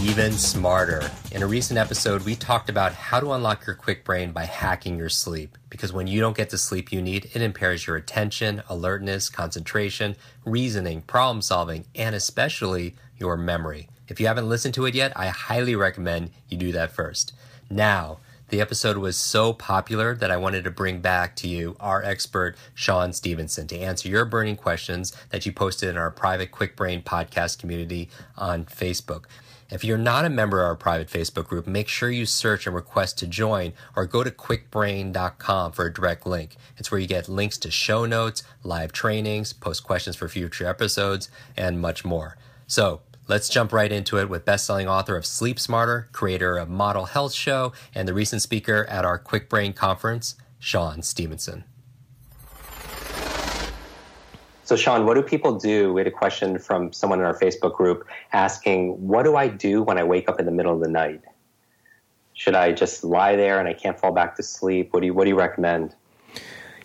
even smarter? In a recent episode, we talked about how to unlock your quick brain by hacking your sleep. Because when you don't get the sleep you need, it impairs your attention, alertness, concentration, reasoning, problem solving, and especially your memory. If you haven't listened to it yet, I highly recommend you do that first. Now, the episode was so popular that I wanted to bring back to you our expert, Shawn Stevenson, to answer your burning questions that you posted in our private Kwik Brain podcast community on Facebook. If you're not a member of our private Facebook group, make sure you search and request to join or go to kwikbrain.com for a direct link. It's where you get links to show notes, live trainings, post questions for future episodes, and much more. So, Let's jump right into it with best-selling author of Sleep Smarter, creator of Model Health Show, and the recent speaker at our Kwik Brain conference, Shawn Stevenson. So, Shawn, what do people do? We had a question from someone in our Facebook group asking, What do I do when I wake up in the middle of the night? Should I just lie there and I can't fall back to sleep? What do you, what do you recommend?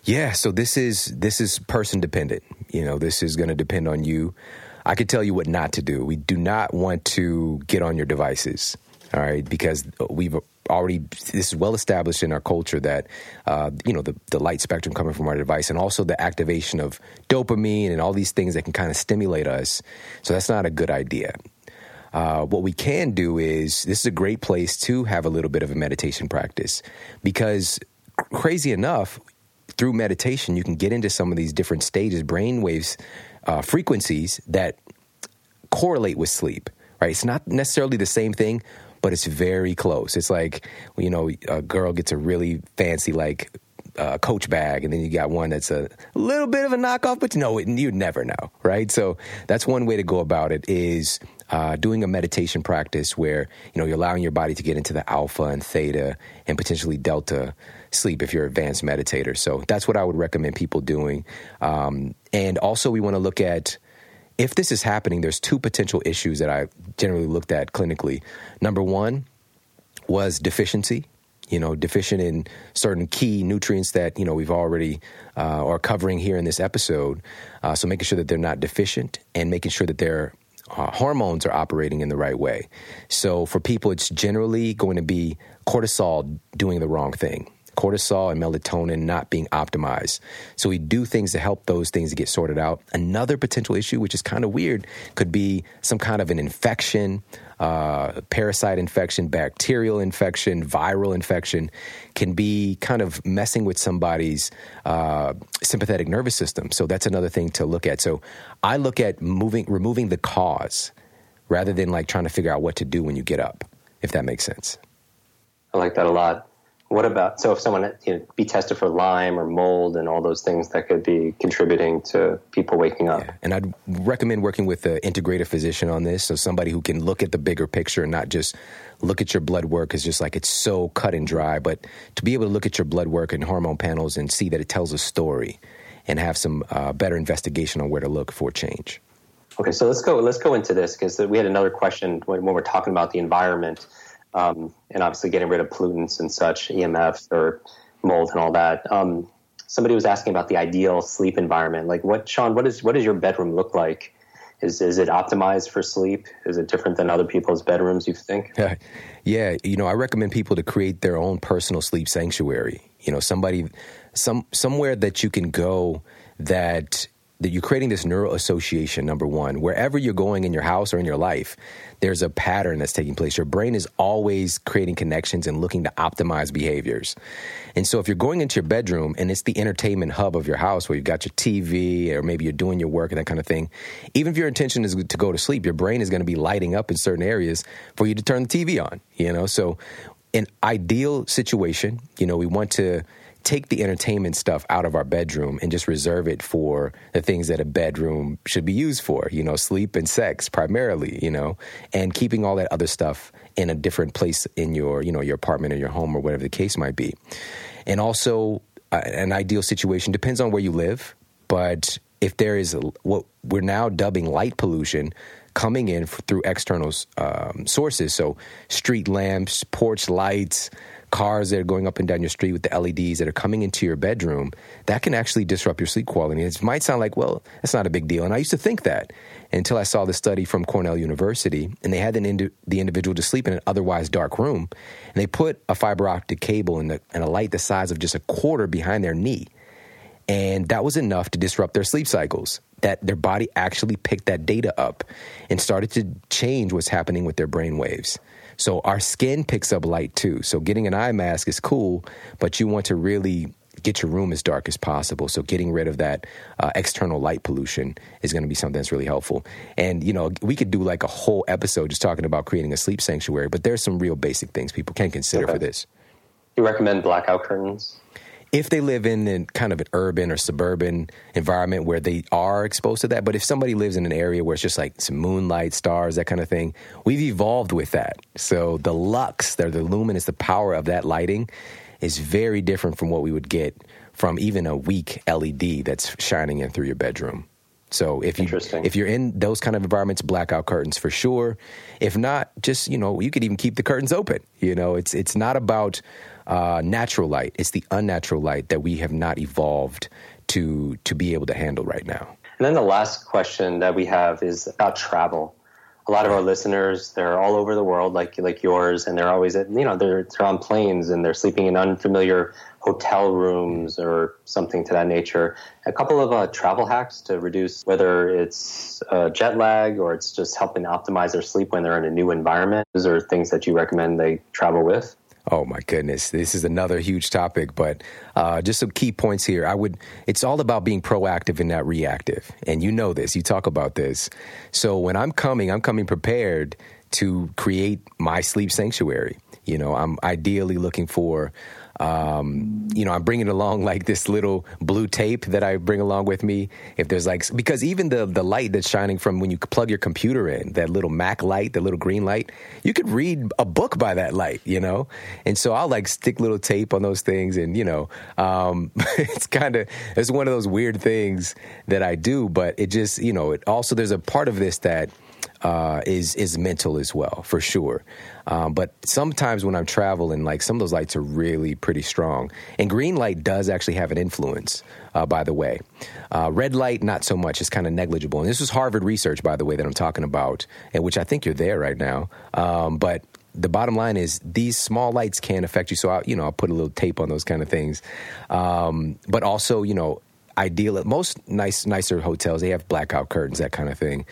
Yeah, so this is this is person dependent. You know, this is going to depend on you. I could tell you what not to do. We do not want to get on your devices, all right? Because we've already this is well established in our culture that uh, you know the the light spectrum coming from our device and also the activation of dopamine and all these things that can kind of stimulate us. So that's not a good idea. Uh, what we can do is this is a great place to have a little bit of a meditation practice because crazy enough through meditation you can get into some of these different stages brain waves uh, frequencies that correlate with sleep right it's not necessarily the same thing but it's very close. It's like you know, a girl gets a really fancy like uh, Coach bag, and then you got one that's a little bit of a knockoff, but you know, you'd never know, right? So that's one way to go about it is uh, doing a meditation practice where you know you're allowing your body to get into the alpha and theta and potentially delta sleep if you're an advanced meditator. So that's what I would recommend people doing. Um, and also, we want to look at if this is happening, there's two potential issues that I generally looked at clinically. Number one was deficiency, you know, deficient in certain key nutrients that, you know, we've already uh, are covering here in this episode. Uh, so making sure that they're not deficient and making sure that their uh, hormones are operating in the right way. So for people, it's generally going to be cortisol doing the wrong thing cortisol and melatonin not being optimized. So we do things to help those things get sorted out. Another potential issue, which is kind of weird, could be some kind of an infection, uh, parasite infection, bacterial infection, viral infection, can be kind of messing with somebody's uh, sympathetic nervous system. So that's another thing to look at. So I look at moving, removing the cause rather than like trying to figure out what to do when you get up, if that makes sense. I like that a lot. What about so if someone you know, be tested for Lyme or mold and all those things that could be contributing to people waking up? Yeah. And I'd recommend working with an integrative physician on this, so somebody who can look at the bigger picture and not just look at your blood work is just like it's so cut and dry, but to be able to look at your blood work and hormone panels and see that it tells a story and have some uh, better investigation on where to look for change. Okay, so let's go. Let's go into this because we had another question when, when we're talking about the environment um, and obviously getting rid of pollutants and such, EMFs or mold and all that. Um, somebody was asking about the ideal sleep environment. Like, what, Shawn? What is what does your bedroom look like? Is is it optimized for sleep? Is it different than other people's bedrooms? You think? Yeah, yeah. You know, I recommend people to create their own personal sleep sanctuary. You know, somebody, some somewhere that you can go that that you're creating this neural association number one. Wherever you're going in your house or in your life there's a pattern that's taking place. Your brain is always creating connections and looking to optimize behaviors. And so if you're going into your bedroom and it's the entertainment hub of your house where you've got your tv or maybe you're doing your work and that kind of thing even if your intention is to go to sleep your brain is going to be lighting up in certain areas for you to turn the tv on you know? So an ideal situation you know we want to take the entertainment stuff out of our bedroom and just reserve it for the things that a bedroom should be used for, you know, sleep and sex primarily, you know, and keeping all that other stuff in a different place in your you know your apartment or your home or whatever the case might be. And also uh, an ideal situation depends on where you live but if there is what we're now dubbing light pollution coming in through external um, sources. So street lamps porch lights cars that are going up and down your street with the LEDs that are coming into your bedroom, that can actually disrupt your sleep quality. It might sound like, well, that's not a big deal. And I used to think that until I saw the study from Cornell University, and they had indi- the individual to sleep in an otherwise dark room, and they put a fiber optic cable and a light the size of just a quarter behind their knee. And that was enough to disrupt their sleep cycles. That their body actually picked that data up and started to change what's happening with their brain waves. So our skin picks up light too. So getting an eye mask is cool, but you want to really get your room as dark as possible. So getting rid of that uh, external light pollution is going to be something that's really helpful. And you know, we could do like a whole episode just talking about creating a sleep sanctuary, but there's some real basic things people can consider okay. for this. You recommend blackout curtains? If they live in, in kind of an urban or suburban environment where they are exposed to that. But if somebody lives in an area where it's just like some moonlight, stars, that kind of thing, we've evolved with that. So the lux, the, the luminous, the power of that lighting is very different from what we would get from even a weak LED that's shining in through your bedroom. So if you if you're in those kind of environments, blackout curtains for sure. If not, just you know, you could even keep the curtains open. You know, it's it's not about uh, natural light. It's the unnatural light that we have not evolved to to be able to handle right now. And then the last question that we have is about travel. A lot of our listeners, they're all over the world, like like yours, and they're always at you know they're they're on planes and they're sleeping in unfamiliar hotel rooms or something to that nature. A couple of uh, travel hacks to reduce whether it's uh, jet lag or it's just helping optimize their sleep when they're in a new environment. Those are things that you recommend they travel with. Oh my goodness, this is another huge topic, but uh, just some key points here. I would. It's all about being proactive and not reactive, and you know this. You talk about this. So when I'm coming, I'm coming prepared to create my sleep sanctuary. You know, I'm ideally looking for um, you know, I'm bringing along like this little blue tape that I bring along with me. If there's like, because even the the light that's shining from when you plug your computer in, that little Mac light, the little green light, you could read a book by that light, you know. And so I'll like stick little tape on those things, and you know, um, it's kind of it's one of those weird things that I do, but it just you know, it also there's a part of this that uh, is is mental as well, for sure. Um, but sometimes when I'm traveling, like some of those lights are really pretty strong. And green light does actually have an influence, uh, by the way. Uh, red light, not so much. It's kind of negligible. And this was Harvard research, by the way, that I'm talking about, and which I think you're there right now. Um, but the bottom line is these small lights can affect you. So I, you know, I'll put a little tape on those kind of things. Um, but also, you know, ideal most nice nicer hotels they have blackout curtains that kind of thing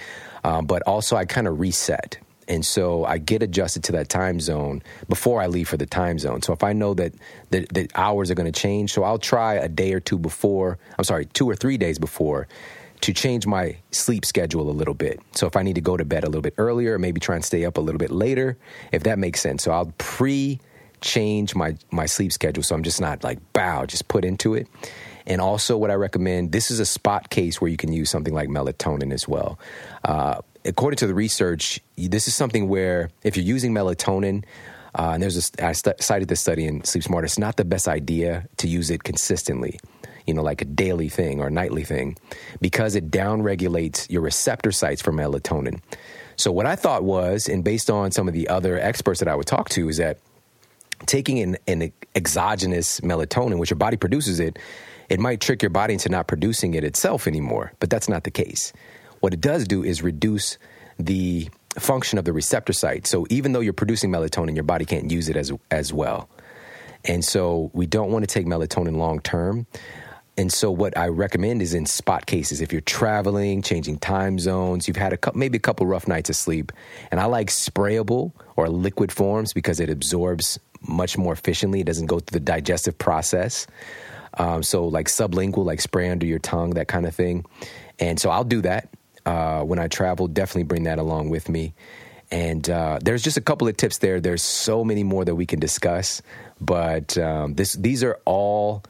um, but also i kind of reset and so I get adjusted to that time zone before I leave for the time zone. So if I know that the, the hours are going to change, so I'll try a day or two before. I'm sorry, two or three days before to change my sleep schedule a little bit. So if I need to go to bed a little bit earlier, maybe try and stay up a little bit later, if that makes sense. So I'll pre change my my sleep schedule so I'm just not like bow, just put into it. And also, what I recommend this is a spot case where you can use something like melatonin as well. Uh, according to the research, this is something where if you're using melatonin, uh, and there's a, I st- cited this study in Sleep Smart, it's not the best idea to use it consistently, you know, like a daily thing or nightly thing, because it downregulates your receptor sites for melatonin. So, what I thought was, and based on some of the other experts that I would talk to, is that taking an, an exogenous melatonin, which your body produces it, it might trick your body into not producing it itself anymore, but that's not the case. What it does do is reduce the function of the receptor site. So even though you're producing melatonin, your body can't use it as as well. And so we don't want to take melatonin long term. And so what I recommend is in spot cases. If you're traveling, changing time zones, you've had a couple, maybe a couple rough nights of sleep, and I like sprayable or liquid forms because it absorbs much more efficiently. It doesn't go through the digestive process. Um, so like sublingual, like spray under your tongue, that kind of thing. And so I'll do that uh, when I travel. Definitely bring that along with me. And uh, there's just a couple of tips there. There's so many more that we can discuss, but um, this these are all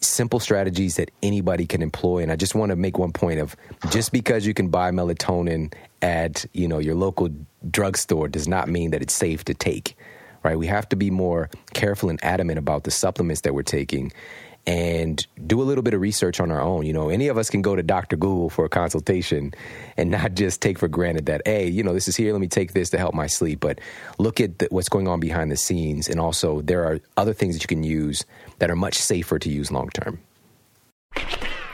simple strategies that anybody can employ. And I just want to make one point of just because you can buy melatonin at you know your local drugstore does not mean that it's safe to take right we have to be more careful and adamant about the supplements that we're taking and do a little bit of research on our own. You know, any of us can go to Dr. Google for a consultation and not just take for granted that, hey, you know, this is here, let me take this to help my sleep. But look at the, what's going on behind the scenes. And also, there are other things that you can use that are much safer to use long term.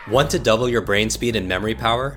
Want to double your brain speed and memory power?